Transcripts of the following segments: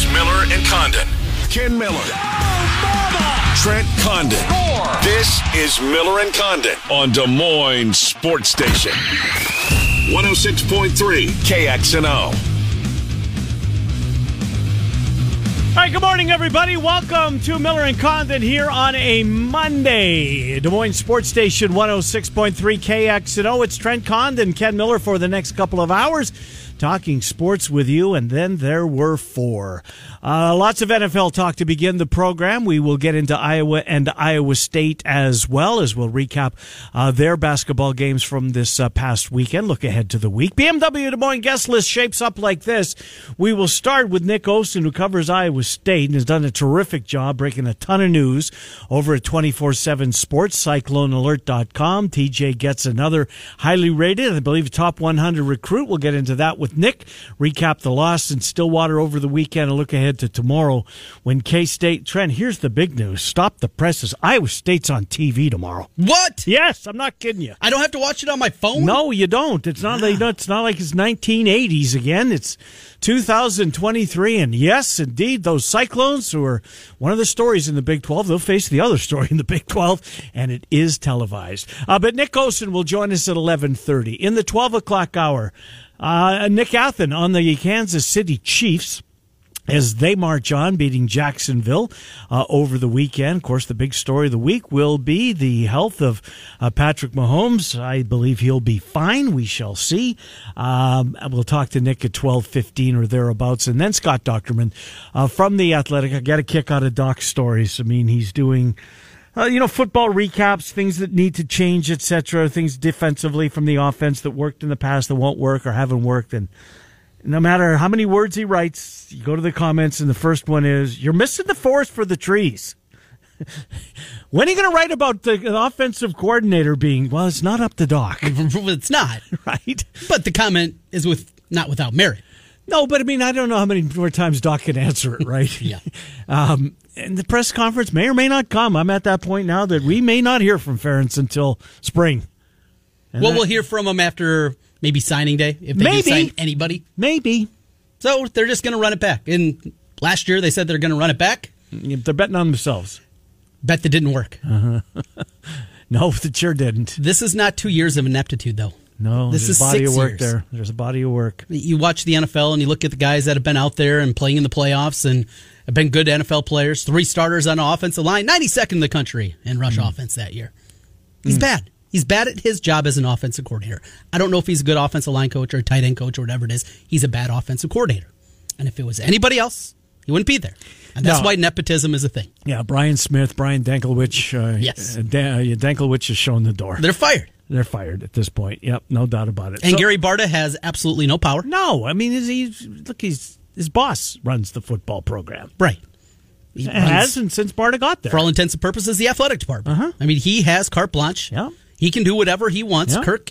Here's Miller and Condon. Ken Miller. Trent Condon. This is Miller and Condon on Des Moines Sports Station. 106.3 KXNO. All right, good morning, everybody. Welcome to Miller and Condon here on a Monday. Des Moines Sports Station 106.3 KXNO. It's Trent Condon, Ken Miller for the next couple of hours talking sports with you, and then there were four. Uh, lots of NFL talk to begin the program. We will get into Iowa and Iowa State as well as we'll recap uh, their basketball games from this uh, past weekend. Look ahead to the week. BMW Des Moines guest list shapes up like this. We will start with Nick Osen, who covers Iowa State and has done a terrific job breaking a ton of news over at 24 7 Sports, CycloneAlert.com. TJ gets another highly rated, I believe, top 100 recruit. We'll get into that with with Nick, recap the loss in Stillwater over the weekend, and look ahead to tomorrow when K State. Trent, here's the big news. Stop the presses. Iowa State's on TV tomorrow. What? Yes, I'm not kidding you. I don't have to watch it on my phone. No, you don't. It's not. Like, it's not like it's 1980s again. It's 2023, and yes, indeed, those Cyclones who are one of the stories in the Big 12. They'll face the other story in the Big 12, and it is televised. Uh, but Nick Osen will join us at 11:30 in the 12 o'clock hour. Uh, Nick Athan on the Kansas City Chiefs as they march on, beating Jacksonville uh, over the weekend. Of course, the big story of the week will be the health of uh, Patrick Mahomes. I believe he'll be fine. We shall see. Um, we'll talk to Nick at twelve fifteen or thereabouts, and then Scott Dochterman uh, from the Athletic. I got a kick out of Doc's stories. I mean, he's doing uh, you know, football recaps, things that need to change, etc. Things defensively from the offense that worked in the past that won't work or haven't worked. And no matter how many words he writes, you go to the comments, and the first one is, "You're missing the forest for the trees." when are you going to write about the offensive coordinator being? Well, it's not up to Doc. it's not right, but the comment is with not without merit. No, but I mean, I don't know how many more times Doc can answer it, right? yeah. Um, and the press conference may or may not come. I'm at that point now that we may not hear from Ferentz until spring. And well, that, we'll hear from him after maybe signing day if they maybe, sign anybody. Maybe. So they're just going to run it back. And last year they said they're going to run it back. They're betting on themselves. Bet that didn't work. Uh-huh. no, it sure didn't. This is not two years of ineptitude, though. No, this is a body of work years. there. There's a body of work. You watch the NFL and you look at the guys that have been out there and playing in the playoffs and have been good NFL players. Three starters on the offensive line, 92nd in the country in rush mm. offense that year. He's mm. bad. He's bad at his job as an offensive coordinator. I don't know if he's a good offensive line coach or a tight end coach or whatever it is. He's a bad offensive coordinator. And if it was anybody else, he wouldn't be there. And that's no. why nepotism is a thing. Yeah, Brian Smith, Brian Danklewich. Uh, yes. Uh, Danklewich has shown the door. They're fired. They're fired at this point. Yep, no doubt about it. And so, Gary Barta has absolutely no power. No, I mean, he's look, he's his boss runs the football program, right? He has and since Barta got there, for all intents and purposes, the athletic department. Uh-huh. I mean, he has carte blanche. Yeah, he can do whatever he wants. Yeah. Kirk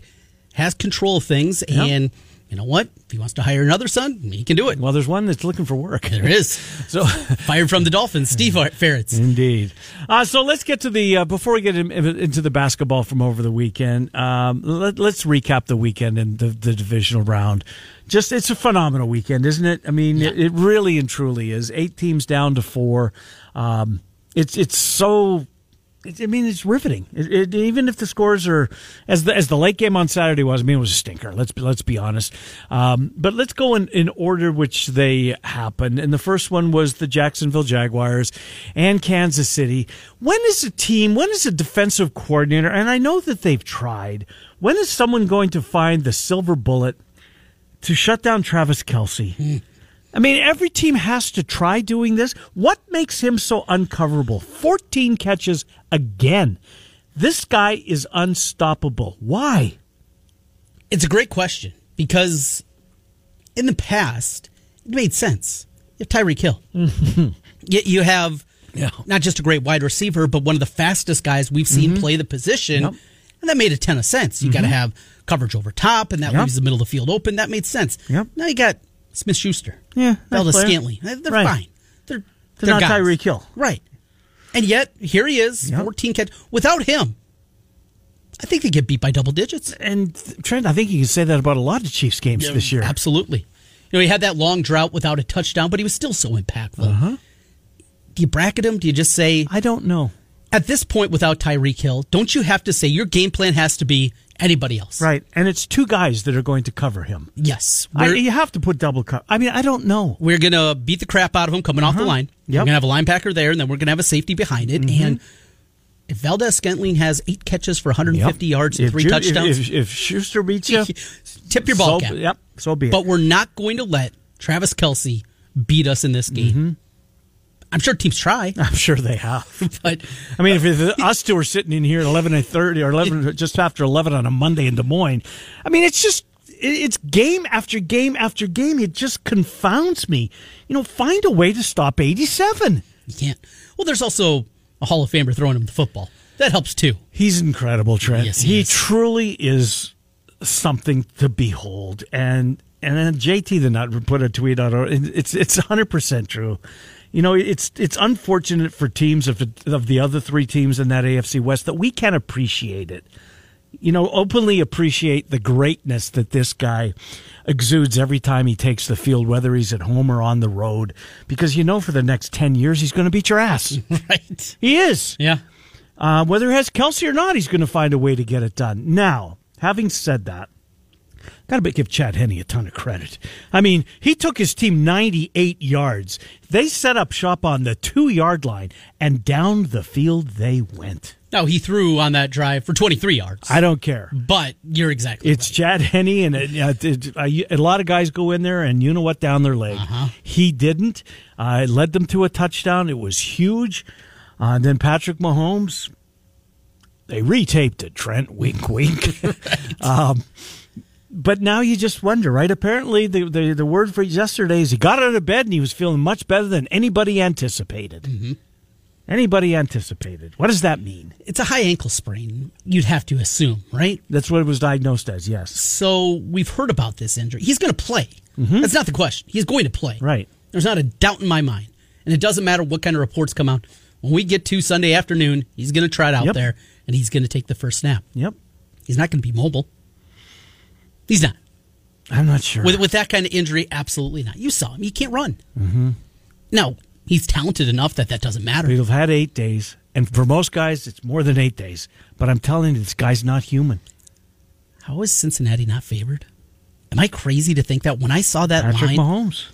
has control of things, yeah. and you know what? If he wants to hire another son, he can do it. Well, there's one that's looking for work. There is. So fired from the Dolphins, Steve Ferentz. Indeed. Uh, so let's get to the uh, before we get in, into the basketball from over the weekend. Um, let, us recap the weekend and the, the, divisional round. Just it's a phenomenal weekend, isn't it? I mean, yeah. it, it, really and truly is. Eight teams down to four. Um, it's it's so I mean, it's riveting. It, it, even if the scores are as the as the late game on Saturday was, I mean, it was a stinker. Let's be, let's be honest. Um, but let's go in, in order which they happened. And the first one was the Jacksonville Jaguars and Kansas City. When is a team? When is a defensive coordinator? And I know that they've tried. When is someone going to find the silver bullet to shut down Travis Kelce? I mean, every team has to try doing this. What makes him so uncoverable? 14 catches again. This guy is unstoppable. Why? It's a great question because in the past, it made sense. You have Tyreek Hill. you, you have yeah. not just a great wide receiver, but one of the fastest guys we've seen mm-hmm. play the position. Yep. And that made a ton of sense. You mm-hmm. got to have coverage over top, and that yep. leaves the middle of the field open. That made sense. Yep. Now you got Smith Schuster. Yeah. Valdez Scantling. They're right. fine. They're, they're, they're not guys. Tyreek Hill. Right. And yet, here he is, yep. 14 catch. Without him, I think they get beat by double digits. And Trent, I think you can say that about a lot of Chiefs games yeah, this year. Absolutely. You know, he had that long drought without a touchdown, but he was still so impactful. Uh-huh. Do you bracket him? Do you just say I don't know. At this point without Tyreek Hill? Don't you have to say your game plan has to be anybody else? Right, and it's two guys that are going to cover him. Yes. I, you have to put double cover. I mean, I don't know. we're gonna beat the crap out of him coming off the line. Uh-huh. Yep. Mm-hmm. We're gonna have a linebacker there, and then we're gonna have a safety behind it. And if Valdez Scantling has eight catches for 150 Yep. yards and If three Ju- touchdowns, If, if Schuster beats you, tip your ball so, cap. Yep, so be it. But we're not going to let Travis Kelce beat us in this game. Mm-hmm. I'm sure teams try, I'm sure they have. but I mean, if uh, it- us two are sitting in here at eleven and thirty or eleven, just after eleven on a Monday in Des Moines, I mean, it's just it's game after game after game. It just confounds me. You know, find a way to stop eighty-seven. you can't. Well, there's also a Hall of Famer throwing him the football. That helps too. He's incredible, Trent. Yes, he is. truly is something to behold. And and then JT the Nut put a tweet out. It's it's hundred percent true. You know, it's it's unfortunate for teams of the, of the other three teams in that AFC West that we can't appreciate it. You know, openly appreciate the greatness that this guy exudes every time he takes the field, whether he's at home or on the road, because you know for the next ten years he's going to beat your ass. Right. he is. Yeah. Uh, whether he has Kelce or not, he's going to find a way to get it done. Now, having said that, got to give Chad Henne a ton of credit. I mean, he took his team 98 yards. They set up shop on the two yard line, and down the field they went. No, he threw on that drive for 23 yards. I don't care. but you're exactly It's right. Chad Henne, and uh, uh, a lot of guys go in there, and you know what, down their leg. He didn't. Uh, it led them to a touchdown. It was huge. Uh, and then Patrick Mahomes, they retaped it. Trent, wink, wink. um, but now you just wonder, right? Apparently, the, the the word for yesterday is he got out of bed and he was feeling much better than anybody anticipated. Mm-hmm. Anybody anticipated? What does that mean? It's a high ankle sprain, you'd have to assume, right? That's what it was diagnosed as. Yes, So we've heard about this injury. He's going to play. Mm-hmm. That's not the question. He's going to play. right. There's not a doubt in my mind. And it doesn't matter what kind of reports come out. When we get to Sunday afternoon, he's going to try it out Yep. there and he's going to take the first snap. Yep. He's not going to be mobile. He's not. I'm not sure. With, with that kind of injury, absolutely not. You saw him. He can't run. Mm-hmm. Now, he's talented enough that that doesn't matter. He'll have had eight days, and for most guys, it's more than eight days. But I'm telling you, this guy's not human. How is Cincinnati not favored? Am I crazy to think that when I saw that Patrick line, Mahomes,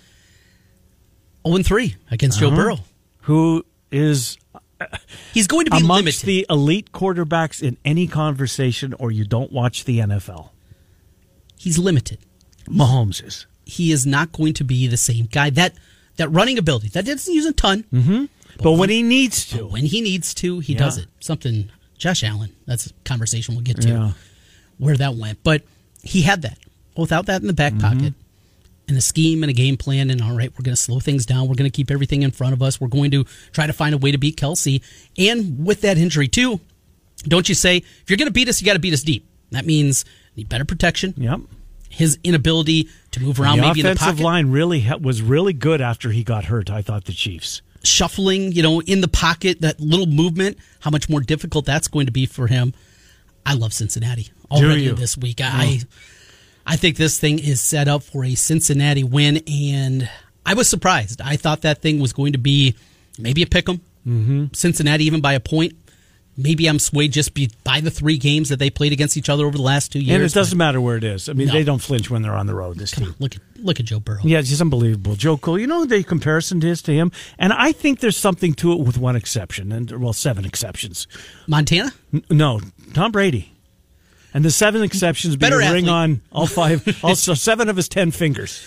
0 3 against Joe Uh-huh. Burrow, who is he's going to be amongst limited. the elite quarterbacks in any conversation, or you don't watch the NFL. He's limited. Mahomes is. He is not going to be the same guy. That that running ability that doesn't use a ton, Mm-hmm. But when he needs to, when he needs to, he Yeah. does it. Something Josh Allen. That's a conversation we'll get to Yeah. where that went. But he had that without that in the back Mm-hmm. pocket. And a scheme and a game plan, and all right, we're going to slow things down. We're going to keep everything in front of us. We're going to try to find a way to beat Kelce. And with that injury, too, don't you say, if you're going to beat us, you got to beat us deep. That means need better protection. yep. His inability to move around, the maybe in the offensive pocket, line really was really good after he got hurt. I thought the Chiefs. shuffling, you know, in the pocket, that little movement, how much more difficult that's going to be for him. I love Cincinnati already this week. I I think this thing is set up for a Cincinnati win, and I was surprised. I thought that thing was going to be maybe a pick 'em. Mm-hmm. Cincinnati even by a point. Maybe I'm swayed just be, by the three games that they played against each other over the last two years. and it doesn't matter where it is. I mean, No. they don't flinch when they're on the road. This Come team. Look at look at Joe Burrow. Yeah, it's just unbelievable. Joe Cool, you know the comparison is to him, and I think there's something to it with one exception, and well, seven exceptions. Montana, N- No, Tom Brady, and the seven exceptions being a ring on all five, also seven of his ten fingers.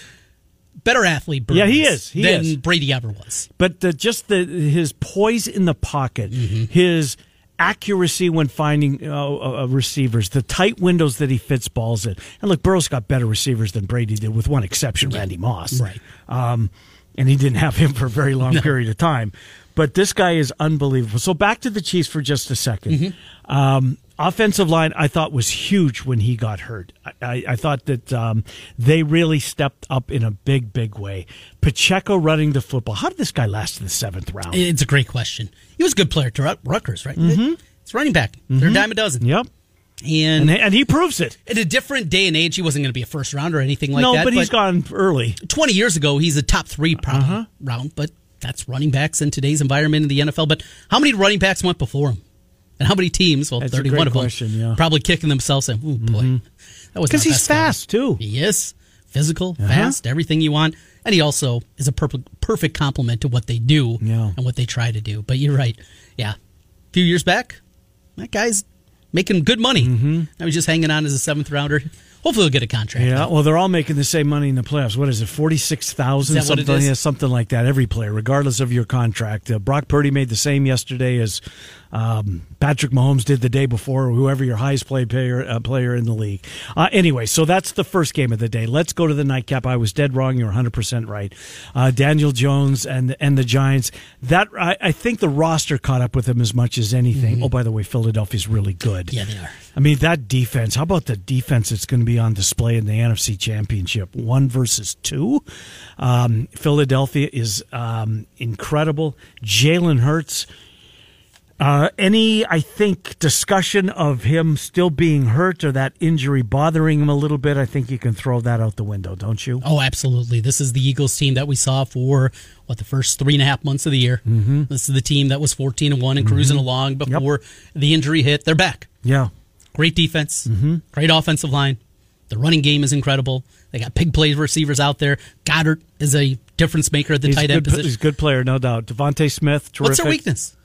better athlete. Yeah, he is. He than is. Brady ever was. But the, just the his poise in the pocket, Mm-hmm. his accuracy when finding uh, uh, receivers, the tight windows that he fits balls in. And look, Burrow's got better receivers than Brady did, with one exception, Randy Moss. Right. Um, and he didn't have him for a very long period of time. But this guy is unbelievable. So back to the Chiefs for just a 2nd Mm-hmm. Um, offensive line, I thought was huge when he got hurt. I, I, I thought that um, they really stepped up in a big, big way. Pacheco running the football. How did this guy last in the seventh round? It's a great question. He was a good player to Rut- Rutgers, right? It's running back. They're a dime a dozen. Yep. And, and, and he proves it. in a different day and age, he wasn't going to be a first round or anything like that. no, that. but he's gone early. 20 years ago, he's a top three probably Uh-huh. round, but that's running backs in today's environment in the NFL. But how many running backs went before him? And how many teams? Well, That's a 31 great of them. question, yeah. Mm-hmm. Probably kicking themselves saying, oh, boy. That was Because he's best guy." fast, too. He is physical, Uh-huh. fast, everything you want. And he also is a perfect, perfect complement to what they do Yeah. and what they try to do. But you're right. Yeah. A few years back, that guy's making good money. Mm-hmm. I was just hanging on as a seventh rounder. Hopefully he'll get a contract. Yeah, well, they're all making the same money in the playoffs. What is it, forty six thousand? Is that what it something, yeah, something like that. Every player, regardless of your contract. Uh, Brock Purdy made the same yesterday as um, Patrick Mahomes did the day before, or whoever your highest play player uh, player in the league. Uh, anyway, so that's the first game of the day. Let's go to the nightcap. I was dead wrong. You're 100 percent right. Uh, Daniel Jones and and the Giants. That I, I think the roster caught up with them as much as anything. Oh, by the way, Philadelphia's really good. Mm-hmm. Yeah, they are. I mean, that defense, how about the defense that's going to be on display in the NFC Championship? One versus two. Um, Philadelphia is um, incredible. Jalen Hurts. Uh, any, I think, discussion of him still being hurt or that injury bothering him a little bit, I think you can throw that out the window, don't you? Oh, absolutely. This is the Eagles team that we saw for what the first three and a half months of the year. Mm-hmm. This is the team that was fourteen and one and cruising along before the injury hit. They're back. Yeah. Great defense, great offensive line. The running game is incredible. They got big play receivers out there. Goedert is a difference maker at the He's tight end good, position. he's a good player, no doubt. DeVonta Smith, terrific. What's their weakness?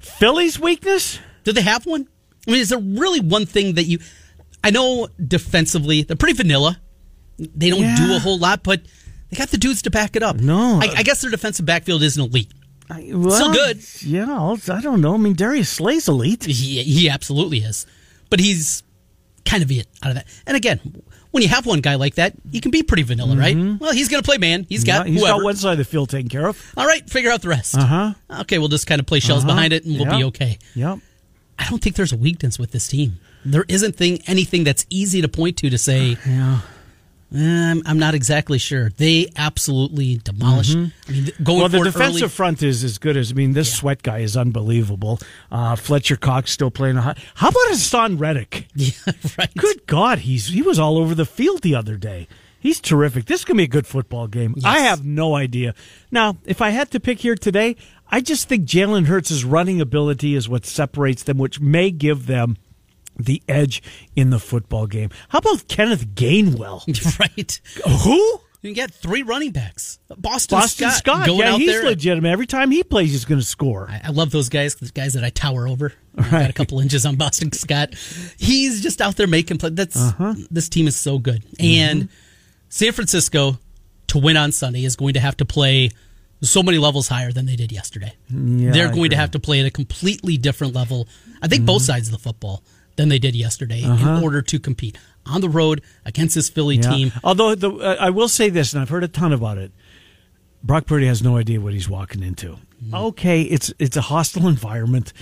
Philly's weakness? Do they have one? I mean, is there really one thing that you? I know defensively they're pretty vanilla. They don't Yeah. do a whole lot, but they got the dudes to back it up. No. I, I guess their defensive backfield isn't elite. I, well, good. Yeah, I'll- I don't know. I mean, Darius Slay's elite. He, he absolutely is, but he's kind of it out of that. And again, when you have one guy like that, you can be pretty vanilla, right? Well, he's going to play man. He's got Mm-hmm. Yeah, he's whoever. got one side of the field taken care of. All right, figure out the rest. Uh-huh. Okay, we'll just kind of play shells Uh-huh. behind it, and we'll be okay. Yep. I don't think there's a weakness with this team. There isn't thing anything that's easy to point to to say. Yeah. "Eh, I'm, I'm not exactly sure. They absolutely demolished. I mean, going Mm-hmm. Well, the defensive early, front is as good as I mean. This sweat guy is unbelievable. Uh, Fletcher Cox still playing. A high. How about Haason Reddick? yeah, right. Good God, he's he was all over the field the other day. He's terrific. This is gonna be a good football game. I have no idea. Now, if I had to pick here today, I just think Jalen Hurts' running ability is what separates them, which may give them the edge in the football game. How about Kenneth Gainwell? right. Who? You get three running backs. Boston, Boston Scott. going Yeah, out he's there. legitimate. Every time he plays, he's going to score. I, I love those guys. The guys that I tower over. I've got a couple inches on Boston Scott. He's just out there making play. That's Uh-huh. this team is so good. Mm-hmm. And San Francisco to win on Sunday is going to have to play so many levels higher than they did yesterday. Yeah, They're going to have to play at a completely different level. I think both sides of the football than they did yesterday Uh-huh. in order to compete on the road against this Philly Yeah. team. Although the, uh, I will say this, and I've heard a ton about it. Brock Purdy has no idea what he's walking into. Okay, it's it's a hostile environment,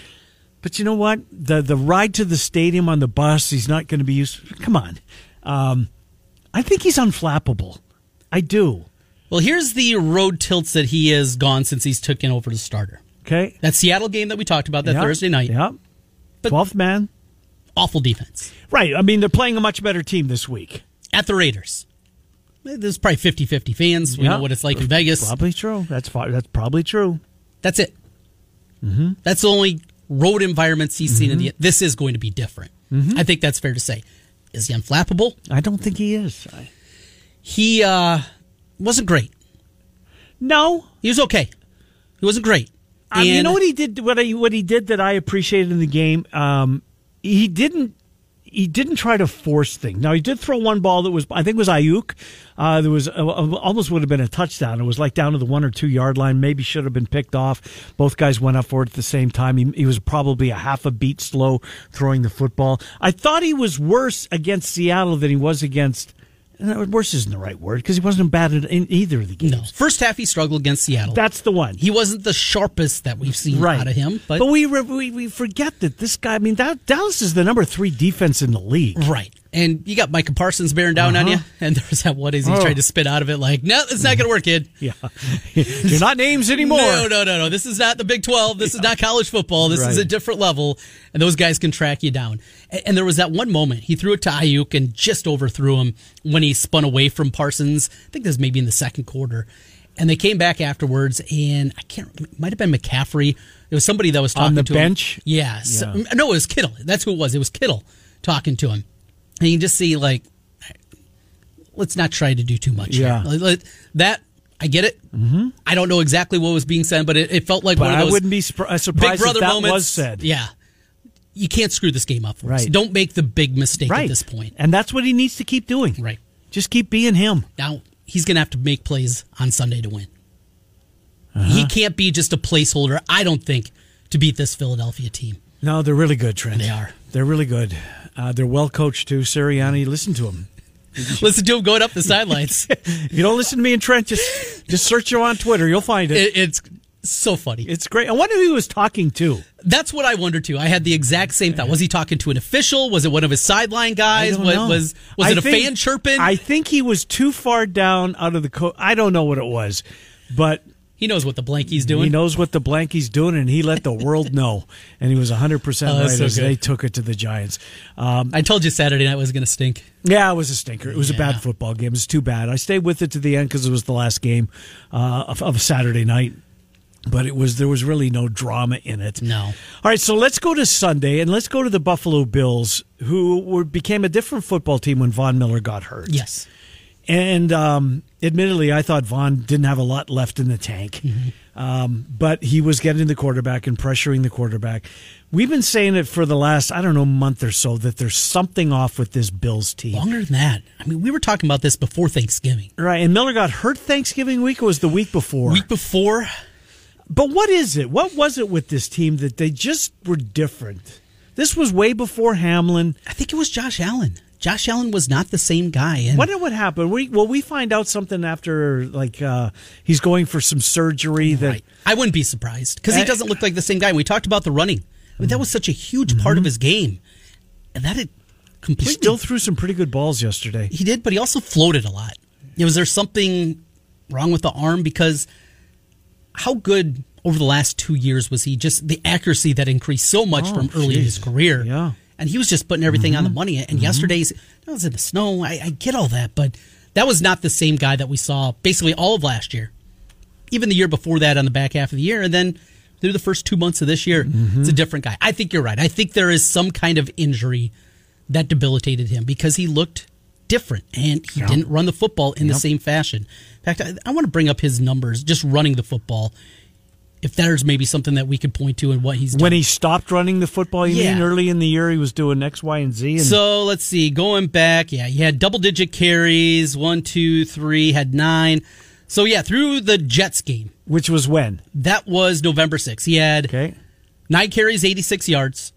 but you know what? The the ride to the stadium on the bus, he's not going to be used. Come on, um, I think he's unflappable. I do. Well, here's the road tilts that he has gone since he's taken over the starter. Okay, That Seattle game that we talked about that Yeah, Thursday night. Yep, But- twelfth man. Awful defense. Right. I mean, they're playing a much better team this week. At the Raiders. There's probably 50 50 fans. We Yeah. know what it's like in Vegas. Probably true. That's that's probably true. That's it. Mm-hmm. That's the only road environments he's seen in the. This is going to be different. Mm-hmm. I think that's fair to say. Is he unflappable? I don't think he is. I, He uh, wasn't great. no, He was okay. He wasn't great. Um, you know what he did? What I, what he did that I appreciated in the game. Um, he didn't. He didn't try to force things. Now he did throw one ball that was, I think, was Aiyuk. Uh, there was uh, almost would have been a touchdown. It was like down to the one or two yard line. Maybe should have been picked off. Both guys went up for it at the same time. He, he was probably a half a beat slow throwing the football. I thought he was worse against Seattle than he was against. Worse isn't the right word because he wasn't bad at in either of the games. no. First half, he struggled against Seattle. That's the one. he wasn't the sharpest that we've seen out of him. But, we, re- we we forget that this guy. I mean, that, Dallas is the number three defense in the league. right. And you got Micah Parsons bearing down on you, and there was that one as he Uh-huh. Oh. tried to spit out of it, like, no, it's not going to work, kid. Yeah, you're not names anymore. No, no, no, no. This is not the Big 12. This is not college football. This is a different level, and those guys can track you down. A- And there was that one moment he threw it to Aiyuk and just overthrew him when he spun away from Parsons. I think this was maybe in the second quarter. And they came back afterwards, and I can't. It might have been McCaffrey. It was somebody that was talking On the to him. bench? Yeah. so- Yeah. no, it was Kittle. That's who it was. It was Kittle talking to him, and you just see like, let's not try to do too much. Yeah. Here. That I get it. Mm-hmm. I don't know exactly what was being said, but it, it felt like But one of I those wouldn't be uh, big brother if that moments. was said. Yeah. You can't screw this game up for us. Right. Don't make the big mistake right at this point. and that's what he needs to keep doing. Right. Just keep being him. Now, he's going to have to make plays on Sunday to win. Uh-huh. He can't be just a placeholder, I don't think, to beat this Philadelphia team. No, they're really good, Trent. They are. They're really good. Uh, they're well coached too. Sirianni, listen to him. Listen to him going up the sidelines. If you don't listen to me and Trent, just just search him on Twitter. You'll find it. It- it's so funny. It's great. I wonder who he was talking to. That's what I wondered too. I had the exact same thought. Was he talking to an official? Was it one of his sideline I guys? Was was, was it a think- fan chirping? I think he was too far down out of the. Co- I don't know what it was, but he knows what the blanky's doing. he knows what the blanky's doing, and he let the world know. And he was 100 percent Oh, right so as good. they took it to the Giants. Um, I told you Saturday night was going to stink. Yeah, it was a stinker. It was a bad football game. It was too bad. I stayed with it to the end because it was the last game uh, of, of a Saturday night. But it was there was really no drama in it. No. All right, so let's go to Sunday and let's go to the Buffalo Bills, who were, became a different football team when Von Miller got hurt. Yes. And um, admittedly, I thought Von didn't have a lot left in the tank, um, but he was getting the quarterback and pressuring the quarterback. We've been saying it for the last, I don't know, month or so that there's something off with this Bills team. Longer than that. I mean, we were talking about this before Thanksgiving. Right, and Miller got hurt Thanksgiving week or was the week before? Week before, But what is it? What was it with this team that they just were different? This was way before Hamlin. I think it was Josh Allen. Josh Allen was not the same guy. And What what happened? We well, we find out something after like uh, he's going for some surgery that Right. I wouldn't be surprised because he Uh, doesn't look like the same guy. We talked about the running. I mean, that was such a huge part of his game, and that had he completely still threw some pretty good balls yesterday. he did, but he also floated a lot. You know, was there something wrong with the arm? Because how good over the last two years was he? Just the accuracy that increased so much Oh, from early in his career. Yeah. Mm-hmm. and he was just putting everything on the money. And yesterday's that was in the snow. I, I get all that, but that was not the same guy that we saw basically all of last year, even the year before that on the back half of the year, and then through the first two months of this year, Mm-hmm. it's a different guy. I think you're right. I think there is some kind of injury that debilitated him because he looked different and he didn't run the football in the same fashion. In fact, I, I want to bring up his numbers just running the football. If there's maybe something that we could point to and what he's done. When he stopped running the football, you Yeah. mean early in the year he was doing X, Y, and Z. And So let's see. Going back, yeah, he had double digit carries. One, two, three, had nine. So yeah, through the Jets game, which was when? that was November 6th. He had Okay. nine carries, 86 yards.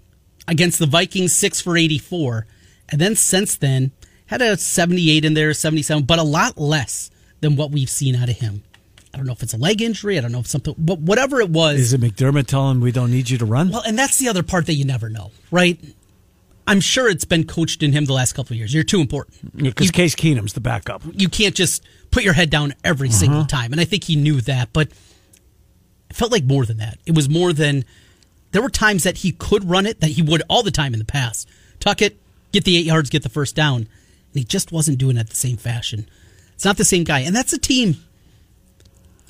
Against the Vikings, six for 84. And then since then, had a 78 in there, 77, but a lot less than what we've seen out of him. I don't know if it's a leg injury. I don't know if something, but whatever it was. Is it McDermott telling him we don't need you to run? Well, and that's the other part that you never know, right? I'm sure it's been coached in him the last couple of years. You're too important. Because Case Keenum's the backup. You can't just put your head down every Uh-huh. single time. And I think he knew that, but it felt like more than that. It was more than there were times that he could run it that he would all the time in the past. Tuck it, get the eight yards, get the first down. And he just wasn't doing it the same fashion. It's not the same guy. And that's a team.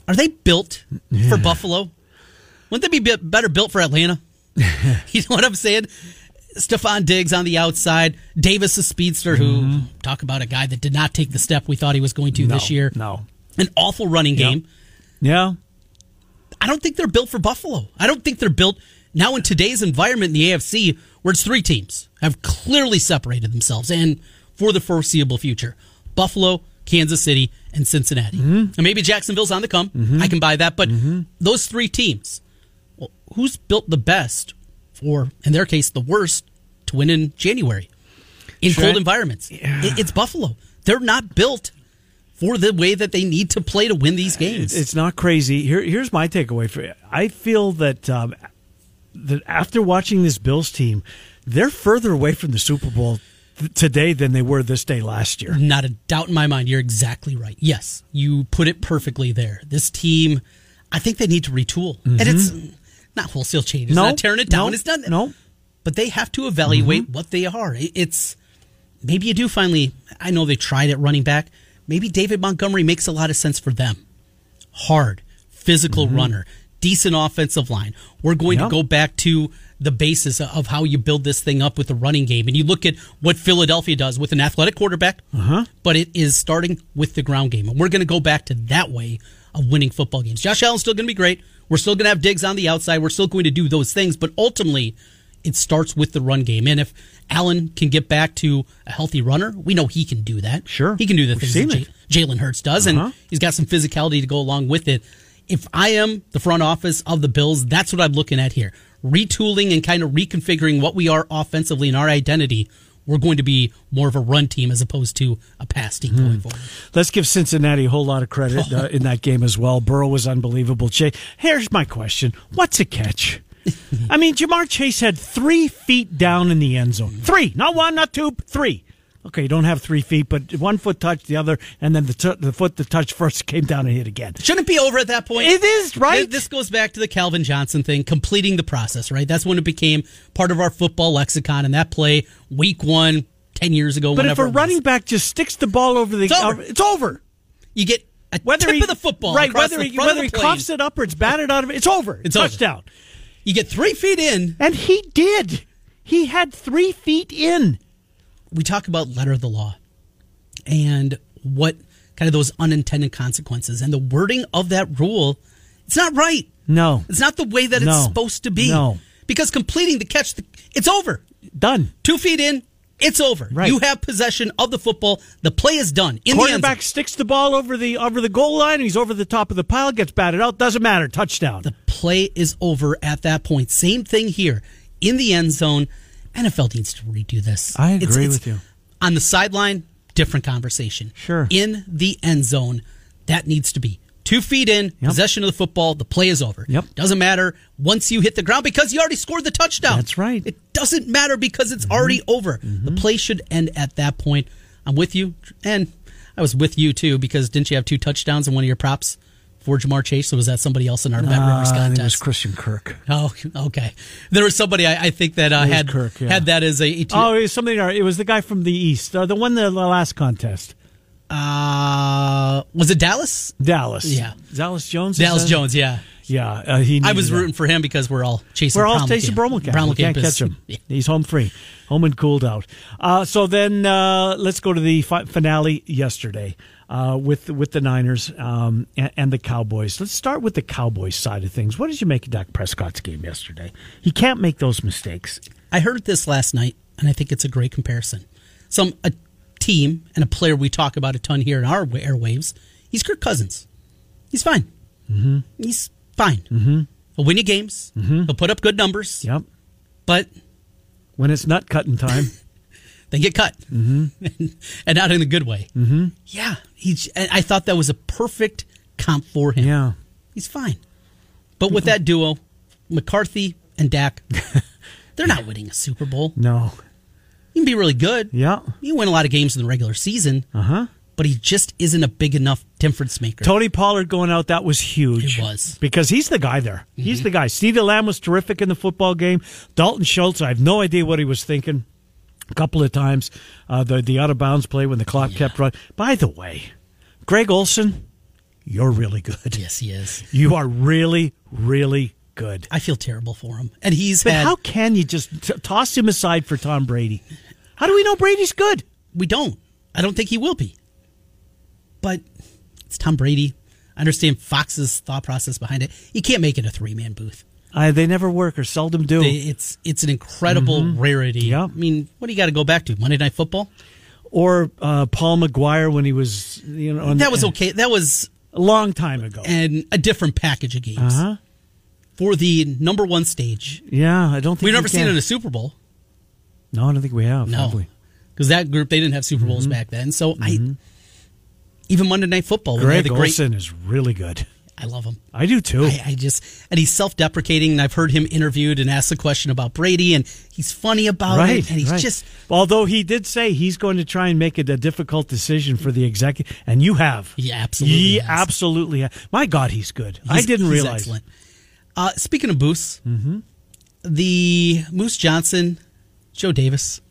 Are they built for Buffalo? Wouldn't they be bit- better built for Atlanta? you know what I'm saying? Stefon Diggs on the outside, Davis a speedster who mm-hmm. talk about a guy that did not take the step we thought he was going to No, this year. no. An awful running game. Yeah. I don't think they're built for Buffalo. I don't think they're built now in today's environment in the AFC where it's three teams have clearly separated themselves and for the foreseeable future. Buffalo, Kansas City, and Cincinnati. Mm-hmm. And maybe Jacksonville's on the come. Mm-hmm. I can buy that, but mm-hmm. those three teams, well, who's built the best or in their case the worst to win in January in Trent- cold environments? It- it's Buffalo. They're not built for the way that they need to play to win these uh, games. It's not crazy. Here, here's my takeaway for you. I feel that um, that after watching this Bills team, they're further away from the Super Bowl th- today than they were this day last year. Not a doubt in my mind. You're exactly right. Yes, you put it perfectly there. This team, I think they need to retool, and mm-hmm. it's not wholesale changes. No, not tearing it down. no, it's not. no. but they have to evaluate mm-hmm. what they are. It's maybe you do finally. I know they tried at running back. Maybe David Montgomery makes a lot of sense for them. Hard, physical mm-hmm. runner, decent offensive line. We're going Yep. to go back to the basis of how you build this thing up with the running game. And you look at what Philadelphia does with an athletic quarterback, but it is starting with the ground game. And we're going to go back to that way of winning football games. Josh Allen's still going to be great. We're still going to have Diggs on the outside. We're still going to do those things. But ultimately, it starts with the run game. And if Allen can get back to a healthy runner, we know he can do that. Sure. He can do the We've things that. J- Jalen Hurts does. Uh-huh. And he's got some physicality to go along with it. If I am the front office of the Bills, that's what I'm looking at here. Retooling and kind of reconfiguring what we are offensively and our identity. We're going to be more of a run team as opposed to a pass team Hmm. going forward. Let's give Cincinnati a whole lot of credit uh, in that game as well. Burrow was unbelievable. Jay, here's my question: What's a catch? I mean, Ja'Marr Chase had three feet down in the end zone. Three, not one, not two, three. Okay, you don't have three feet, but one foot touched the other, and then the t- the foot that touched first came down and hit again. Shouldn't it be over at that point? It is, right? This goes back to the Calvin Johnson thing, completing the process, right? That's when it became part of our football lexicon. And that play, week one, 10 years ago, But if a running back just sticks the ball over the, It's over. it's over. you get a Whether tip he of the football, right? Whether the he, whether the he coughs it up or it's batted out of it, it's over. It's over. touchdown. You get three feet in. And he did. He had three feet in. We talk about letter of the law and what kind of those unintended consequences and the wording of that rule. It's not right. No, It's not the way that No. it's supposed to be. No. Because completing the catch, it's over. done. Two feet in, it's over. Right. You have possession of the football. The play is done. In the end Quarterback zone. sticks the ball over the over the goal line. And he's over the top of the pile. Gets batted out. Doesn't matter. Touchdown. The play is over at that point. Same thing here. In the end zone, NFL needs to redo this. I agree with you. On the sideline, different conversation. Sure. In the end zone, that needs to be. Two feet in, Yep. possession of the football, the play is over. Yep. Doesn't matter once you hit the ground because you already scored the touchdown. That's right. It doesn't matter because it's Mm-hmm. already over. The play should end at that point. I'm with you. And I was with you too because didn't you have two touchdowns in one of your props for Ja'Marr Chase? Or was that somebody else in our Bet Uh, Rivers I think it was contest? Christian Kirk. Oh, okay. There was somebody I, I think that uh, had Kirk, yeah. had that as a, Oh, it was somebody. It was the guy from the east. Uh, the one the last contest. uh, was it Dallas? Dallas. Yeah. Dallas Jones. Dallas Jones, yeah. Yeah, uh, he. I was that. rooting for him because we're all chasing. We're all chasing Brown can't catch him. Yeah. He's home free, home and cooled out. Uh, so then uh, let's go to the fi- finale yesterday uh, with with the Niners um, and, and the Cowboys. Let's start with the Cowboys side of things. What did you make of Dak Prescott's game yesterday? He can't make those mistakes. I heard this last night, and I think it's a great comparison. Some a team and a player we talk about a ton here in our airwaves. He's Kirk Cousins. He's fine. Mm-hmm. He's fine. Mm-hmm. He'll win you games. Mm-hmm. He'll put up good numbers. Yep. But When it's nut cutting time, they get cut, mm-hmm. and not in a good way. Mm-hmm. Yeah, he's. And I thought that was a perfect comp for him. yeah. He's fine. But with that duo, McCarthy and Dak, they're not winning a Super Bowl. No. You can be really good. Yeah. You win a lot of games in the regular season, Uh huh. but he just isn't a big enough difference maker. Tony Pollard going out, that was huge. It was. Because he's the guy there. He's the guy. CeeDee Lamb was terrific in the football game. Dalton Schultz, I have no idea what he was thinking a couple of times. Uh, the, the out of bounds play when the clock kept running. By the way, Greg Olsen, you're really good. Yes, he is. You are really, really good. I feel terrible for him. And he's But had. how can you just t- toss him aside for Tom Brady? How do we know Brady's good? we don't. I don't think he will be. But it's Tom Brady. I understand Fox's thought process behind it. You can't make it a three man booth. Uh, they never work or seldom do. They- It's it's an incredible rarity. Yeah. I mean, what do you got to go back to? Monday Night Football? or uh, Paul Maguire when he was, you know, on That was okay. That was a long time ago. and a different package of games Uh huh. for the number one stage. Yeah, I don't think We've we never seen it in a Super Bowl. No, I don't think we have. No, because that group they didn't have Super Bowls back then. So I, even Monday Night Football, when they had Greg the great, Olsen is really good. I love him. I do too. I, I just and he's self-deprecating. And I've heard him interviewed and asked the question about Brady, and he's funny about right, it. And he's right. just Although he did say he's going to try and make it a difficult decision for the executive, and you have. He absolutely He has. absolutely. My God, he's good. I didn't he's realize. Excellent. Uh, speaking of Moose, the Moose Johnston, Joe Davis.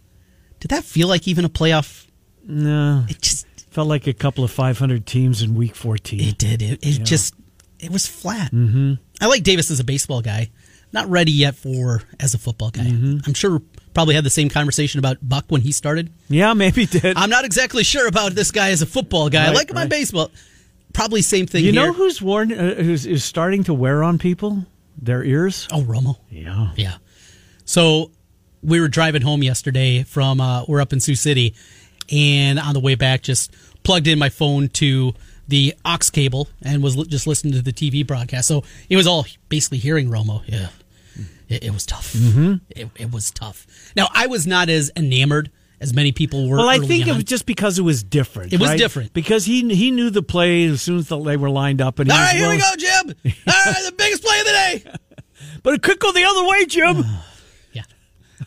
Did that feel like even a playoff? No, It just felt like a couple of 500 teams in Week 14. It did. It, it just it was flat. Mm-hmm. I like Davis as a baseball guy. Not ready yet for as a football guy. Mm-hmm. I'm sure probably had the same conversation about Buck when he started. yeah, maybe did. I'm not exactly sure about this guy as a football guy. I like him on baseball. Probably same thing. you here. know who's worn, uh, who's is starting to wear on people their ears? Oh, Romo. Yeah. Yeah. So we were driving home yesterday from uh, we're up in Sioux City, and on the way back, just plugged in my phone to the aux cable and was just listening to the TV broadcast. So it was all basically hearing Romo. Yeah, it, it was tough. Mm-hmm. It, it was tough. Now I was not as enamored as many people were. Well, I think it was just because it was different. It was right? different. because he he knew the play as soon as the, they were lined up. And he All was right, here we go, Jim. All right, the biggest play of the day. But it could go the other way, Jim. Yeah,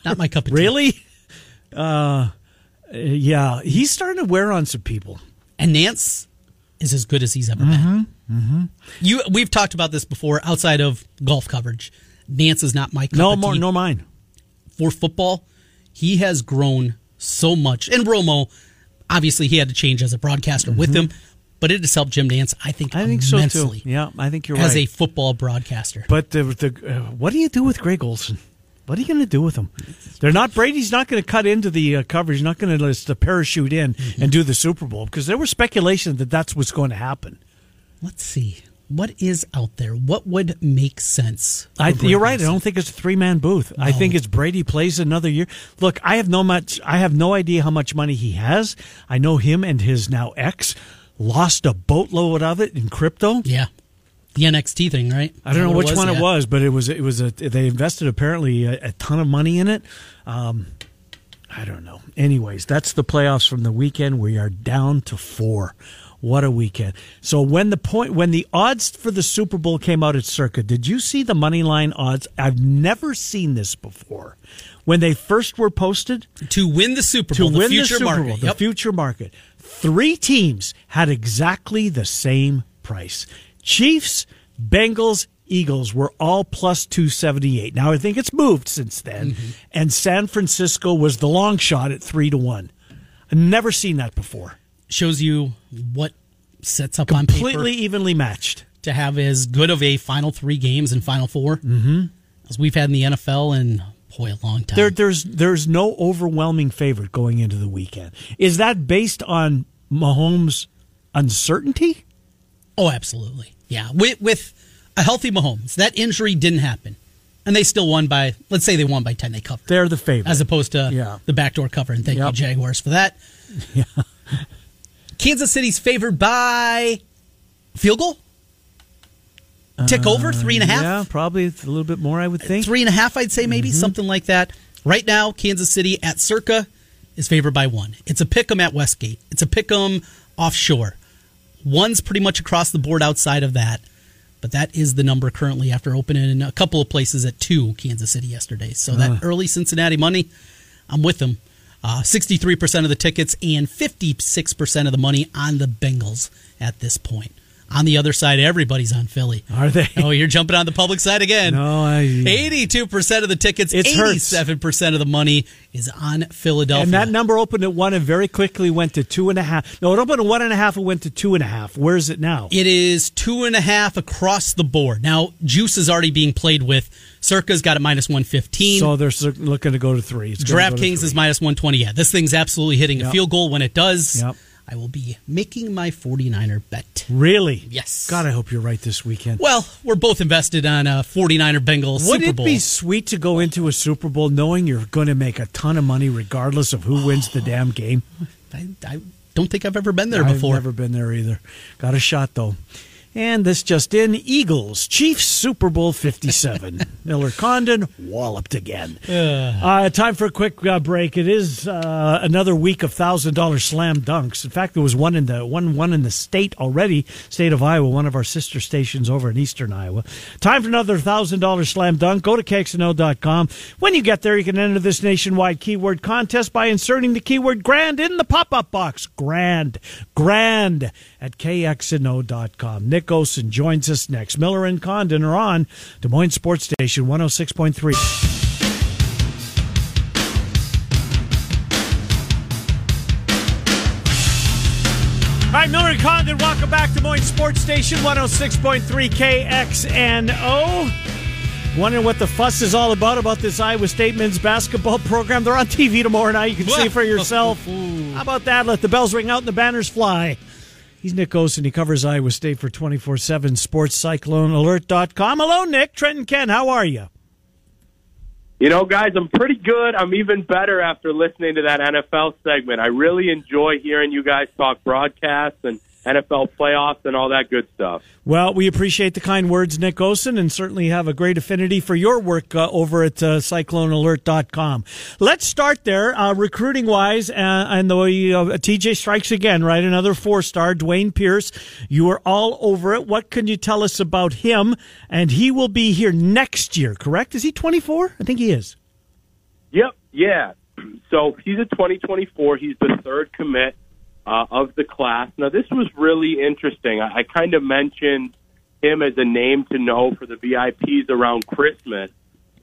not my cup of tea. really? Uh, yeah, he's starting to wear on some people. and Nantz is as good as he's ever been. Mm-hmm. You, we've talked about this before. Outside of golf coverage, Nantz is not my cup No more, no mine. for football. He has grown so much, and Romo, obviously, he had to change as a broadcaster with him, but it has helped Jim Nantz. I think. Mm-hmm. I think immensely so too. Yeah, I think you're right. as a football broadcaster. but the, the uh, what do you do with Greg Olsen? What are you going to do with them? They're not Brady's not going to cut into the uh, coverage. He's not going to just uh, parachute in and do the Super Bowl because there was speculation that that's what's going to happen. Let's see what is out there. What would make sense? I, you're right. I don't think it's a three man booth. I think it's Brady plays another year. Look, I have no much. I have no idea how much money he has. I know him and his now ex lost a boatload of it in crypto. Yeah, the NXT thing, right? I don't know which one it was, but it was it was a they invested apparently a, a ton of money in it. Um, I don't know. Anyways, that's the playoffs from the weekend. We are down to four. What a weekend! So when the point when the odds for the Super Bowl came out at Circa, did you see the money line odds? I've never seen this before. When they first were posted to win the Super to Bowl, the win future the Super market. Bowl, the Yep. future market, three teams had exactly the same price. Chiefs, Bengals, Eagles were all plus 278. Now I think it's moved since then. Mm-hmm. And San Francisco was the long shot at 3 to 1. I've never seen that before. shows you what sets up on Completely evenly matched. to have as good of a final three games and final 4 mm-hmm. as we've had in the NFL in boy a long time. There, there's there's no overwhelming favorite going into the weekend. Is that based on Mahomes' uncertainty? oh, absolutely, yeah. With with a healthy Mahomes, that injury didn't happen, and they still won by let's say they won by ten. They covered They're the favorite. as opposed to Yeah. the backdoor cover. And thank you Jaguars for that. Yeah. Kansas City's favored by field goal. Tick over uh, three and a half. Yeah, probably a little bit more, I would think. three and a half, I'd say maybe mm-hmm. something like that. Right now, Kansas City at Circa is favored by one. It's a pick 'em at Westgate. It's a pick 'em offshore. One's pretty much across the board outside of that, but that is the number currently after opening in a couple of places at two Kansas City yesterday. So that early Cincinnati money, I'm with them. Uh, 63% of the tickets and 56% of the money on the Bengals at this point. On the other side, everybody's on Philly. Are they? Oh, you're jumping on the public side again. No, I. Eighty-two percent of the tickets, It hurts. eighty-seven percent of the money is on Philadelphia. And that number opened at one and very quickly went to two and a half. No, it opened at one and a half and went to two and a half. Where is it now? it is two and a half across the board. Now, juice is already being played with. Circa's got it minus one fifteen. So they're looking to go to three. It's gonna go to DraftKings is minus one twenty. Yeah, this thing's absolutely hitting a field goal when it does. Yep. I will be making my 49er bet. Really? Yes. God, I hope you're right this weekend. Well, we're both invested on a 49er Bengals Would Super it Bowl. be sweet to go into a Super Bowl knowing you're going to make a ton of money regardless of who wins the damn game? I, I don't think I've ever been there I've before. never been there either. Got a shot though. And this just in Eagles, Chiefs Super Bowl 57. Miller Condon walloped again. Uh, time for a quick uh, break. It is uh, another week of $1,000 slam dunks. In fact, there was one in the one one in the state already, state of Iowa, one of our sister stations over in eastern Iowa. Time for another $1,000 slam dunk. Go to KXNO.com. When you get there, you can enter this nationwide keyword contest by inserting the keyword grand in the pop-up box. Grand. Grand at KXNO.com. Nick Osen joins us next. Miller and Condon are on Des Moines Sports Station 106.3. All right, Miller and Condon, welcome back to Des Moines Sports Station 106.3 KXNO. Wondering what the fuss is all about about this Iowa State men's basketball program. They're on TV tomorrow night. You can see for yourself. How about that? Let the bells ring out and the banners fly. He's Nick Osen. He covers Iowa State for 24 7 SportsCycloneAlert.com. Hello, Nick. Trenton Ken, how are you? You know, guys, I'm pretty good. I'm even better after listening to that NFL segment. I really enjoy hearing you guys talk broadcasts and NFL playoffs and all that good stuff. Well, we appreciate the kind words, Nick Osen, and certainly have a great affinity for your work uh, over at uh, CycloneAlert.com. Let's start there, uh, recruiting wise, uh, and the way uh, TJ strikes again, right? Another four star, Dwayne Pierce. You are all over it. What can you tell us about him? And he will be here next year, correct? Is he 24? I think he is. Yep, yeah. So he's a 2024. He's the third commit uh, of the class. Now, this was really interesting. I, I kind of mentioned him as a name to know for the VIPs around Christmas,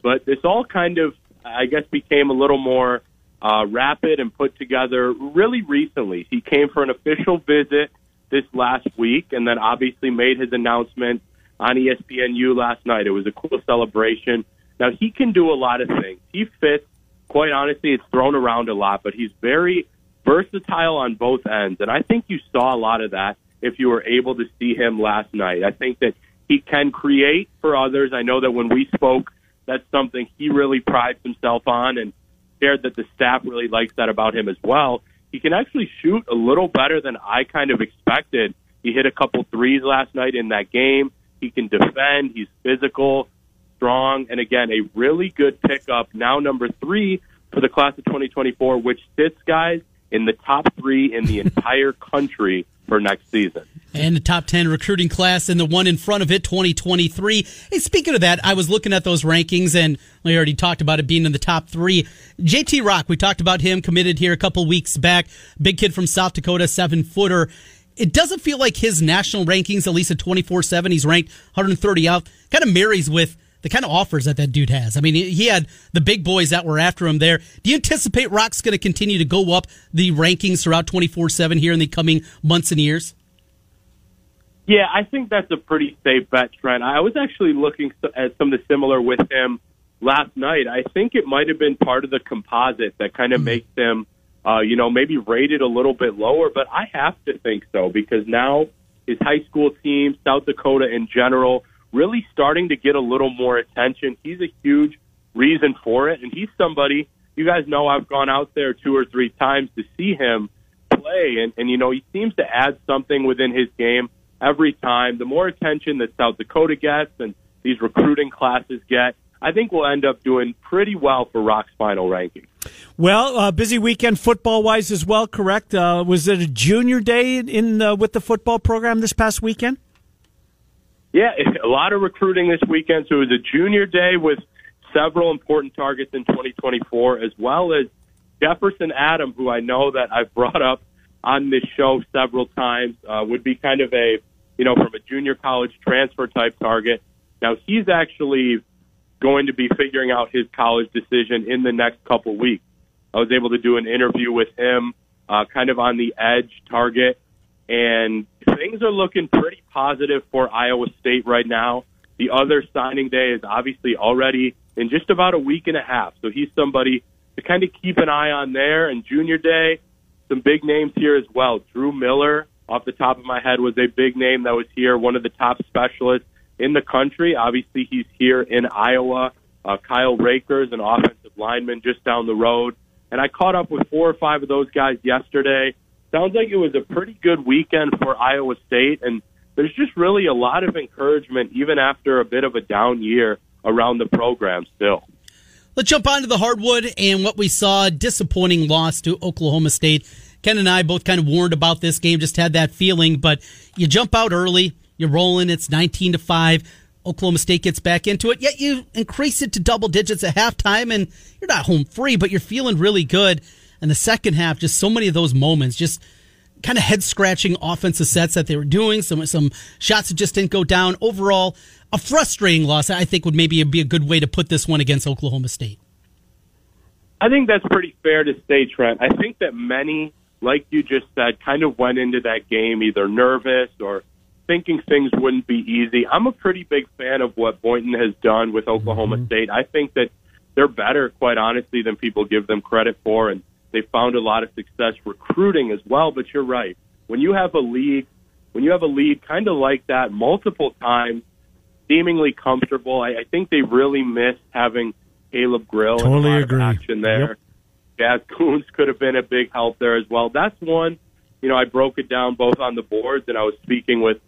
but this all kind of, I guess, became a little more uh, rapid and put together really recently. He came for an official visit this last week and then obviously made his announcement on ESPNU last night. It was a cool celebration. Now, he can do a lot of things. He fits, quite honestly, it's thrown around a lot, but he's very versatile on both ends. And I think you saw a lot of that if you were able to see him last night. I think that he can create for others. I know that when we spoke, that's something he really prides himself on and shared that the staff really likes that about him as well. He can actually shoot a little better than I kind of expected. He hit a couple threes last night in that game. He can defend. He's physical, strong, and again, a really good pickup. Now number three for the class of 2024, which sits guys in the top three in the entire country for next season. And the top 10 recruiting class and the one in front of it, 2023. Hey, speaking of that, I was looking at those rankings and we already talked about it being in the top three. JT Rock, we talked about him committed here a couple weeks back. Big kid from South Dakota, seven footer. It doesn't feel like his national rankings, at least at 24 7, he's ranked 130 out, kind of marries with the kind of offers that that dude has. I mean, he had the big boys that were after him there. Do you anticipate Rock's going to continue to go up the rankings throughout 24 7 here in the coming months and years? Yeah, I think that's a pretty safe bet, Trent. I was actually looking at something similar with him last night. I think it might have been part of the composite that kind of mm-hmm. makes him, uh, you know, maybe rated a little bit lower, but I have to think so because now his high school team, South Dakota in general, really starting to get a little more attention. He's a huge reason for it, and he's somebody you guys know I've gone out there two or three times to see him play, and, and you know he seems to add something within his game every time. The more attention that South Dakota gets and these recruiting classes get, I think we'll end up doing pretty well for Rock's final ranking. Well, uh, busy weekend football wise as well. Correct? Uh, was it a junior day in uh, with the football program this past weekend? Yeah, a lot of recruiting this weekend. So it was a junior day with several important targets in 2024, as well as Jefferson Adam, who I know that I've brought up on this show several times, uh, would be kind of a, you know, from a junior college transfer type target. Now he's actually going to be figuring out his college decision in the next couple weeks. I was able to do an interview with him, uh, kind of on the edge target, and things are looking pretty positive for Iowa State right now. The other signing day is obviously already in just about a week and a half, so he's somebody to kind of keep an eye on there. And junior day, some big names here as well. Drew Miller, off the top of my head, was a big name that was here, one of the top specialists in the country. Obviously, he's here in Iowa. Uh, Kyle Rakers, an offensive lineman just down the road. And I caught up with four or five of those guys yesterday. Sounds like it was a pretty good weekend for Iowa State. And there's just really a lot of encouragement, even after a bit of a down year around the program still. Let's jump onto the hardwood and what we saw disappointing loss to Oklahoma State. Ken and I both kind of warned about this game, just had that feeling, but you jump out early, you're rolling, it's 19 to 5. Oklahoma State gets back into it, yet you increase it to double digits at halftime, and you're not home free, but you're feeling really good. And the second half, just so many of those moments, just kind of head scratching offensive sets that they were doing, some some shots that just didn't go down. Overall, a frustrating loss. I think would maybe be a good way to put this one against Oklahoma State. I think that's pretty fair to say, Trent. I think that many, like you just said, kind of went into that game either nervous or thinking things wouldn't be easy. I'm a pretty big fan of what Boynton has done with Oklahoma mm-hmm. State. I think that they're better, quite honestly, than people give them credit for, and they found a lot of success recruiting as well. But you're right. When you have a league, when you have a lead kind of like that multiple times, seemingly comfortable, I, I think they really missed having Caleb Grill totally and agree. action there. Yep. Jaz Kunc could have been a big help there as well. That's one. You know, I broke it down both on the boards, and I was speaking with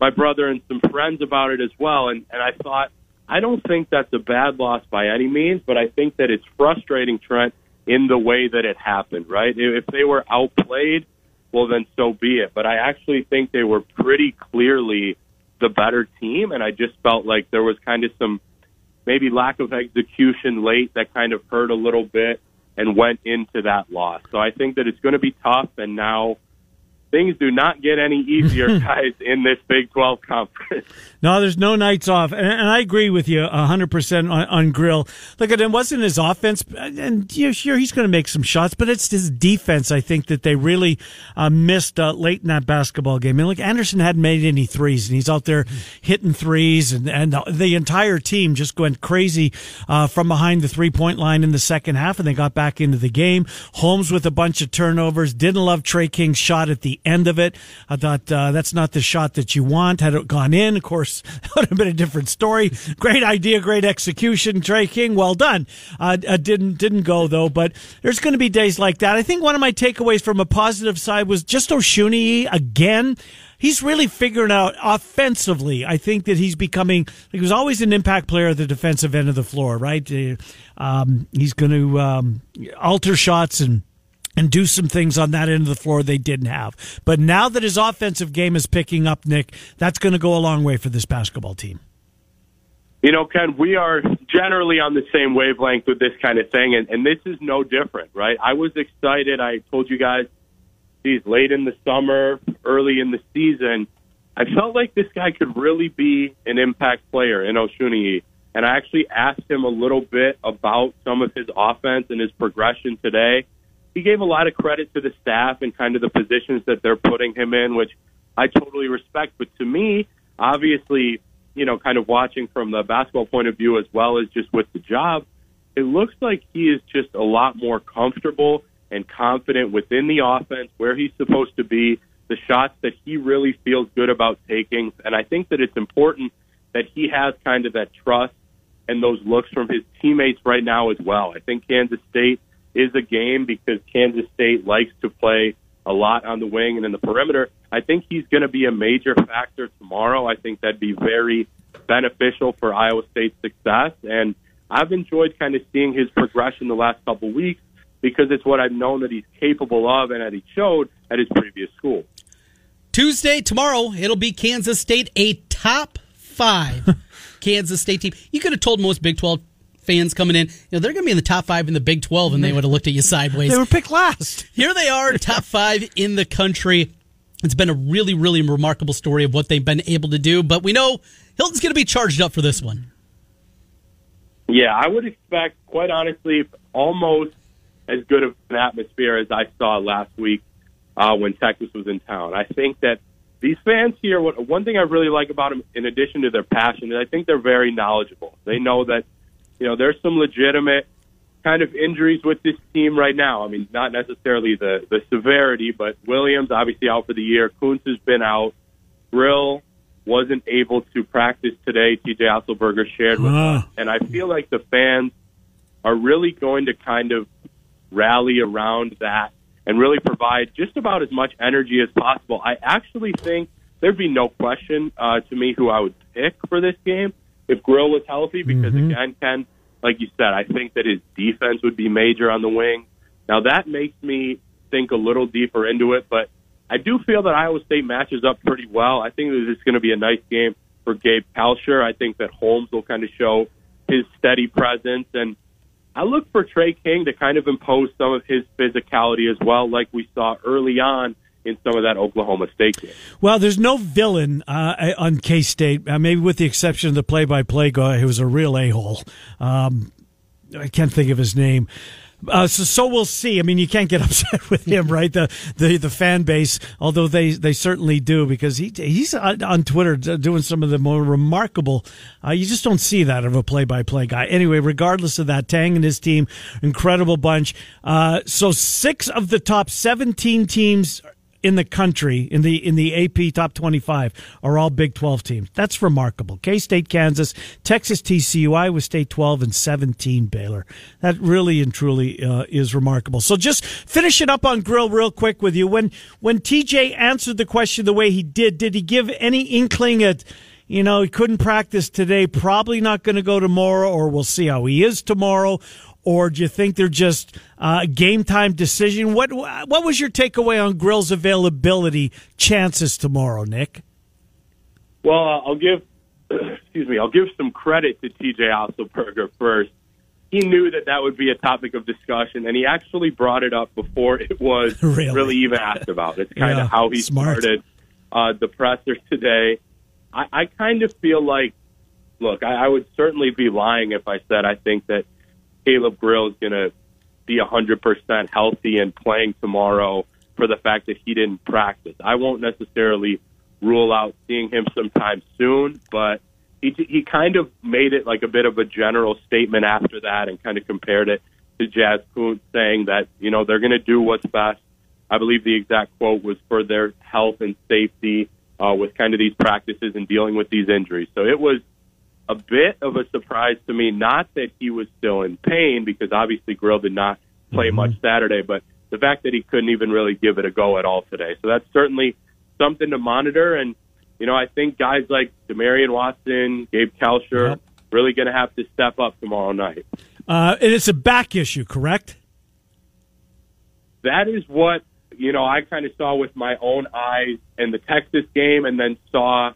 my brother and some friends about it as well. And, and I thought, I don't think that's a bad loss by any means, but I think that it's frustrating, Trent, in the way that it happened, right? If they were outplayed, well, then so be it. But I actually think they were pretty clearly the better team, and I just felt like there was kind of some maybe lack of execution late that kind of hurt a little bit and went into that loss. So I think that it's going to be tough, and now things do not get any easier, guys, in this Big 12 conference. No, there's no nights off. And, and I agree with you 100% on, on Grill. Look, it wasn't his offense, and yeah, sure, he's going to make some shots, but it's his defense, I think, that they really uh, missed uh, late in that basketball game. And look, Anderson hadn't made any threes, and he's out there hitting threes, and, and the entire team just went crazy uh, from behind the three point line in the second half, and they got back into the game. Holmes with a bunch of turnovers. Didn't love Tre King's shot at the end of it. I thought uh, that's not the shot that you want. Had it gone in, of course, that would have been a different story. Great idea, great execution, Tre King. Well done. Uh, uh, didn't didn't go though, but there's going to be days like that. I think one of my takeaways from a positive side was just Osunniyi again he's really figuring out offensively. I think that he's becoming. He was always an impact player at the defensive end of the floor, right? Uh, um, he's going to um, alter shots and and do some things on that end of the floor they didn't have. But now that his offensive game is picking up, Nick, that's going to go a long way for this basketball team. You know, Ken, we are generally on the same wavelength with this kind of thing, and, and this is no different, right? I was excited. I told you guys, geez, late in the summer, early in the season, I felt like this guy could really be an impact player in Osunniyi. And I actually asked him a little bit about some of his offense and his progression today he gave a lot of credit to the staff and kind of the positions that they're putting him in, which I totally respect. But to me, obviously, you know, kind of watching from the basketball point of view as well as just with the job, it looks like he is just a lot more comfortable and confident within the offense where he's supposed to be, the shots that he really feels good about taking. And I think that it's important that he has kind of that trust and those looks from his teammates right now as well. I think Kansas State is a game because Kansas State likes to play a lot on the wing and in the perimeter. I think he's going to be a major factor tomorrow. I think that'd be very beneficial for Iowa State's success. And I've enjoyed kind of seeing his progression the last couple weeks because it's what I've known that he's capable of and that he showed at his previous school. Tuesday, tomorrow, it'll be Kansas State, a top five Kansas State team. You could have told most Big 12 fans coming in, you know, they're going to be in the top five in the Big 12, and they would have looked at you sideways. They were picked last. Here they are, top five in the country. It's been a really, really remarkable story of what they've been able to do, but we know Hilton's going to be charged up for this one. Yeah, I would expect, quite honestly, almost as good of an atmosphere as I saw last week uh, when Texas was in town. I think that these fans here, what, one thing I really like about them, in addition to their passion, is I think they're very knowledgeable. They know that you know, there's some legitimate kind of injuries with this team right now. I mean, not necessarily the the severity, but Williams obviously out for the year. Kunc has been out. Grill wasn't able to practice today. TJ Otzelberger shared with us, and I feel like the fans are really going to kind of rally around that and really provide just about as much energy as possible. I actually think there'd be no question uh, to me who I would pick for this game if Grill was healthy. Because Mhm. again, Ken, like you said, I think that his defense would be major on the wing. Now that makes me think a little deeper into it, but I do feel that Iowa State matches up pretty well. I think that it's going to be a nice game for Gabe Kalscheur. I think that Holmes will kind of show his steady presence, and I look for Tre King to kind of impose some of his physicality as well, like we saw early on in some of that Oklahoma State game. Well, there's no villain uh, on K State, uh, maybe with the exception of the play-by-play guy who was a real a-hole. Um, I can't think of his name. Uh, so, so we'll see. I mean, you can't get upset with him, right? The the the fan base, although they they certainly do, because he he's on Twitter doing some of the more remarkable. Uh, you just don't see that of a play by play guy. Anyway, regardless of that, Tang and his team, incredible bunch. Uh, so six of the top seventeen teams in the country in the in the AP top 25 are all Big 12 teams. That's remarkable. K-State, Kansas, Texas TCU, Iowa State 12 and 17 Baylor. That really and truly uh, is remarkable. So just finish it up on grill real quick with you. When when TJ answered the question the way he did, did he give any inkling at you know, he couldn't practice today, probably not going to go tomorrow, or we'll see how he is tomorrow. Or do you think they're just uh, game time decision? What what was your takeaway on Grill's availability chances tomorrow, Nick? Well, uh, I'll give excuse me, I'll give some credit to TJ Otzelberger first. He knew that that would be a topic of discussion, and he actually brought it up before it was Really? even asked about. It's kind Yeah, of how he smart. started uh, the presser today. I, I kind of feel like, look, I, I would certainly be lying if I said I think that Caleb Grill is going to be 100% healthy and playing tomorrow for the fact that he didn't practice. I won't necessarily rule out seeing him sometime soon, but he he kind of made it like a bit of a general statement after that and kind of compared it to Jazz saying that, you know, they're going to do what's best. I believe the exact quote was for their health and safety uh, with kind of these practices and dealing with these injuries. So it was a bit of a surprise to me. Not that he was still in pain, because obviously Grill did not play much Saturday, but the fact that he couldn't even really give it a go at all today. So that's certainly something to monitor. And you know, I think guys like Demarion Watson, Gabe Kalscheur, Yep. really going to have to step up tomorrow night. Uh, and it's a back issue, correct? that is what you know I kind of saw with my own eyes in the Texas game, and then saw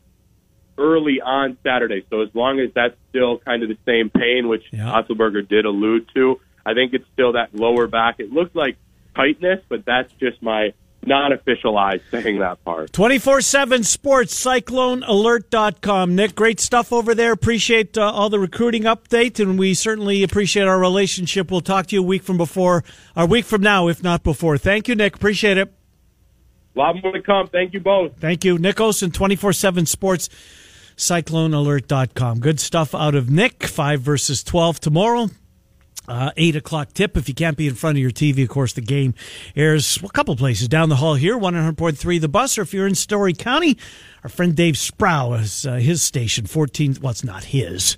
early on Saturday. So as long as that's still kind of the same pain, which Yeah. Otzelberger did allude to, I think it's still that lower back. It looks like tightness, but that's just my non-official eyes saying that part. 24 7 sports, cyclonealert.com. Nick, great stuff over there. Appreciate uh, all the recruiting update, and we certainly appreciate our relationship. We'll talk to you a week from before, a week from now, if not before. Thank you, Nick. Appreciate it. A lot more to come. Thank you both. Thank you. Nick Olson, 24 7 sports, cyclonealert.com. Good stuff out of Nick. 5 versus 12 tomorrow. Uh, 8 o'clock tip. If you can't be in front of your TV, of course, the game airs a couple places down the hall here, 100.3 The Bus, or if you're in Story County, our friend Dave Sproul is uh, his station, 14. Well, it's not his.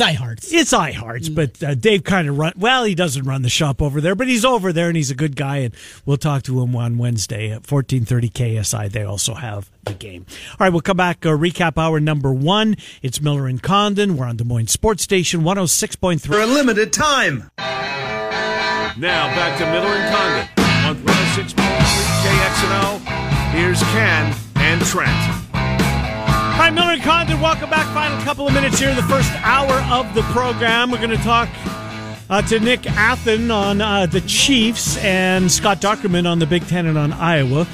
It's iHearts. It's iHeart's, but uh, Dave kind of run. Well, he doesn't run the shop over there, but he's over there and he's a good guy. And we'll talk to him on Wednesday at fourteen thirty KSI. They also have the game. All right, we'll come back. Uh, recap hour number one. It's Miller and Condon. We're on Des Moines Sports Station one hundred six point For a limited time. Now back to Miller and Condon on 106.3 KXNO. Here's Ken and Trent. Hi, Miller and Condon. Welcome back. Final couple of minutes here, the first hour of the program. We're going to talk uh, to Nick Athan on uh, the Chiefs and Scott Dochterman on the Big Ten and on Iowa.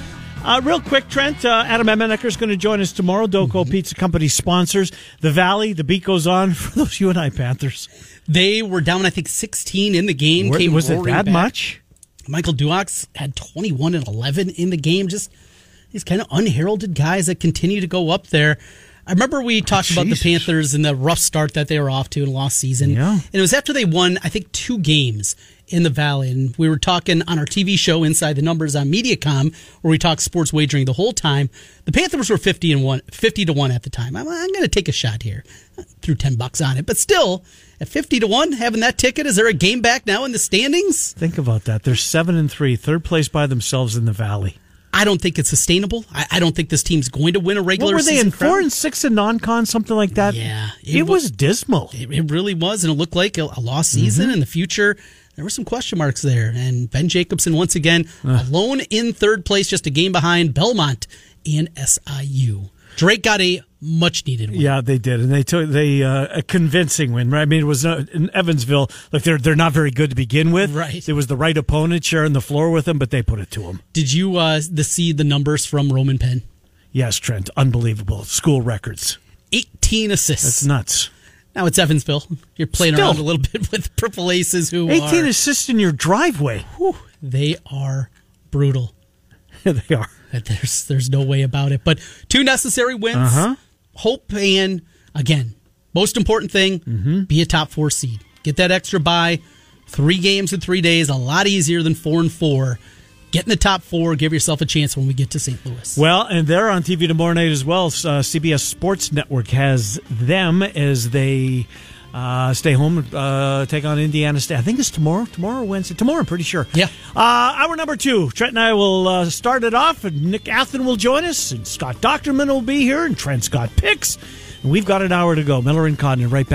Uh, real quick, Trent, uh, Adam Emenecker is going to join us tomorrow. Doco Pizza Company sponsors the Valley. The beat goes on for those you and I Panthers. They were down, I think, 16 in the game. Came was it that back. much? Michael Duax had 21 and 11 in the game. Just these kind of unheralded guys that continue to go up there. I remember we oh, talked about the Panthers and the rough start that they were off to in a lost season. Yeah. And it was after they won, I think, two games in the Valley. And we were talking on our TV show Inside the Numbers on Mediacom, where we talked sports wagering the whole time. The Panthers were 50 and 1, 50 to 1 at the time. I'm, I'm going to take a shot here. I threw 10 bucks on it. But still, at 50 to 1, having that ticket, is there a game back now in the standings? Think about that. They're seven and three, third place by themselves in the Valley. I don't think it's sustainable. I, I don't think this team's going to win a regular. What were they season in four and six in non-con, something like that? Yeah, it, it wa- was dismal. It, it really was, and it looked like a, a lost mm-hmm. season in the future. There were some question marks there, and Ben Jacobson once again alone in third place, just a game behind Belmont and SIU. Drake got a much needed win. Yeah, they did, and they took they uh, a convincing win. Right? I mean, it was uh, in Evansville. Like they're they're not very good to begin with. Right. It was the right opponent sharing the floor with them, but they put it to them. Did you uh, the see the numbers from Roman Penn? Yes, Trent, unbelievable school records. 18 assists. That's nuts. now it's Evansville. You're playing Still. around a little bit with Purple Aces, who Eighteen are assists in your driveway. whew, they are brutal. they are. There's there's no way about it. But two necessary wins. Uh-huh. Hope and again, most important thing, Mm-hmm. be a top four seed. Get that extra buy. Three games in three days, a lot easier than four and four. Get in the top four. Give yourself a chance when we get to St. Louis. Well, and they're on TV tomorrow night as well. Uh, CBS Sports Network has them as they uh, stay home uh, take on Indiana State. I think it's tomorrow, tomorrow Wednesday. Tomorrow, I'm pretty sure. Yeah. Uh, hour number two. Trent and I will uh, start it off, and Nick Athan will join us, and Scott Dochterman will be here, and Trent Scott picks. And we've got an hour to go. Miller and Condon right back.